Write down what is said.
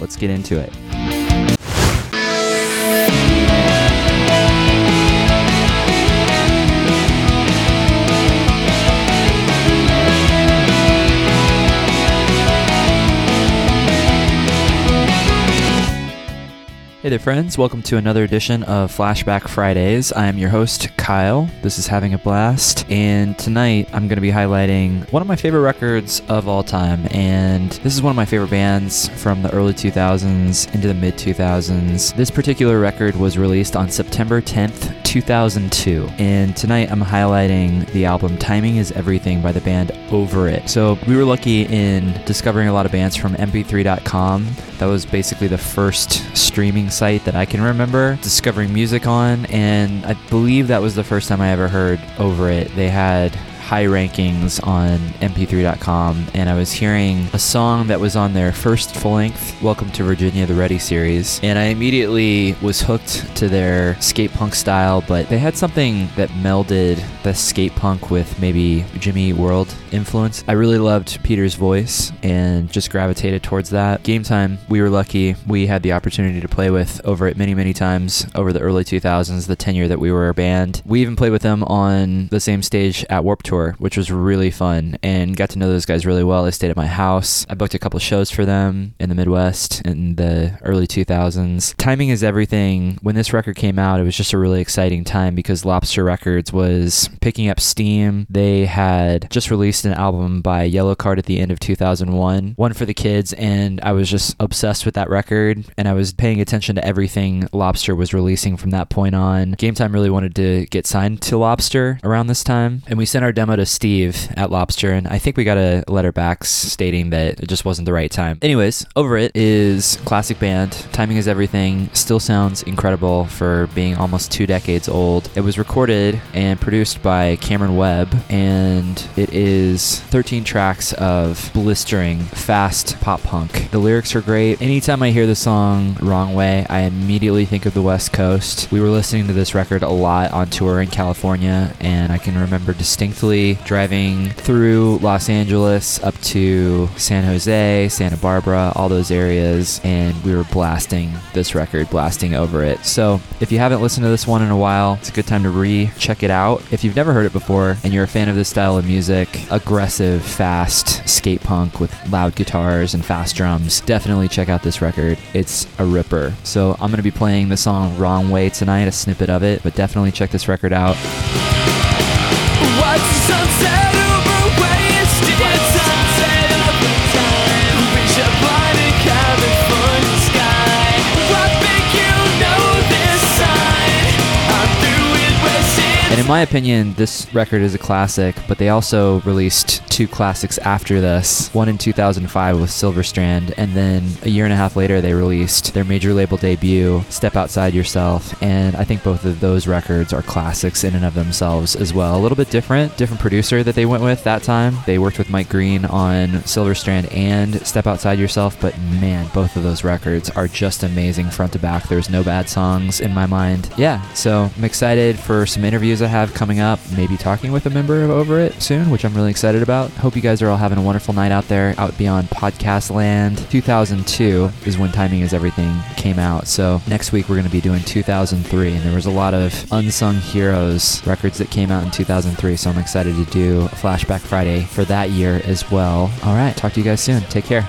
let's get into it. Hey there, friends. Welcome to another edition of Flashback Fridays. I am your host, Kyle. This is Having a Blast. And tonight I'm going to be highlighting one of my favorite records of all time. And this is one of my favorite bands from the early 2000s into the mid 2000s. This particular record was released on September 10th, 2002. And tonight I'm highlighting the album Timing is Everything by the band Over It. So we were lucky in discovering a lot of bands from mp3.com. That was basically the first streaming site that I can remember discovering music on, and I believe that was the first time I ever heard over it. They had high rankings on mp3.com and I was hearing a song that was on their first full length Welcome to Virginia the Ready series and I immediately was hooked to their skate punk style but they had something that melded the skate punk with maybe Jimmy World influence. I really loved Peter's voice and just gravitated towards that. Game time, we were lucky. We had the opportunity to play with over it many, many times over the early 2000s, the tenure that we were a band. We even played with them on the same stage at Warped Tour tour, which was really fun and got to know those guys really well. They stayed at my house. I booked a couple shows for them in the Midwest in the early 2000s. Timing is everything. When this record came out, it was just a really exciting time because Lobster Records was picking up steam. They had just released an album by Yellowcard at the end of 2001, one for the kids, and I was just obsessed with that record and I was paying attention to everything Lobster was releasing from that point on. Game Time really wanted to get signed to Lobster around this time, and we sent our demo to Steve at Lobster, and I think we got a letter back stating that it just wasn't the right time. Anyways, Over It is classic band. Timing is everything. Still sounds incredible for being almost two decades old. It was recorded and produced by Cameron Webb, and it is 13 tracks of blistering, fast pop punk. The lyrics are great. Anytime I hear the song Wrong Way, I immediately think of the West Coast. We were listening to this record a lot on tour in California, and I can remember distinctly driving through Los Angeles up to San Jose, Santa Barbara, all those areas, and we were blasting this record, blasting over it. So if you haven't listened to this one in a while, it's a good time to re check it out. If you've never heard it before and you're a fan of this style of music, aggressive, fast skate punk with loud guitars and fast drums, definitely check out this record. It's a ripper. So I'm going to be playing the song Wrong Way tonight, a snippet of it, but definitely check this record out. Sunset? My opinion, this record is a classic, but they also released two classics after this. One in 2005 with Silverstrand, and then a year and a half later, they released their major label debut, Step Outside Yourself. And I think both of those records are classics in and of themselves as well. A little bit different, different producer that they went with that time. They worked with Mike Green on Silverstrand and Step Outside Yourself, but man, both of those records are just amazing front to back. There's no bad songs in my mind. Yeah, so I'm excited for some interviews I have coming up, maybe talking with a member Over It soon, which I'm really excited about. Hope you guys are all having a wonderful night out there, out beyond podcast land. 2002 is when Timing is Everything came out. So next week we're going to be doing 2003, and there was a lot of unsung heroes records that came out in 2003. So I'm excited to do a Flashback Friday for that year as well. All right, talk to you guys soon. Take care.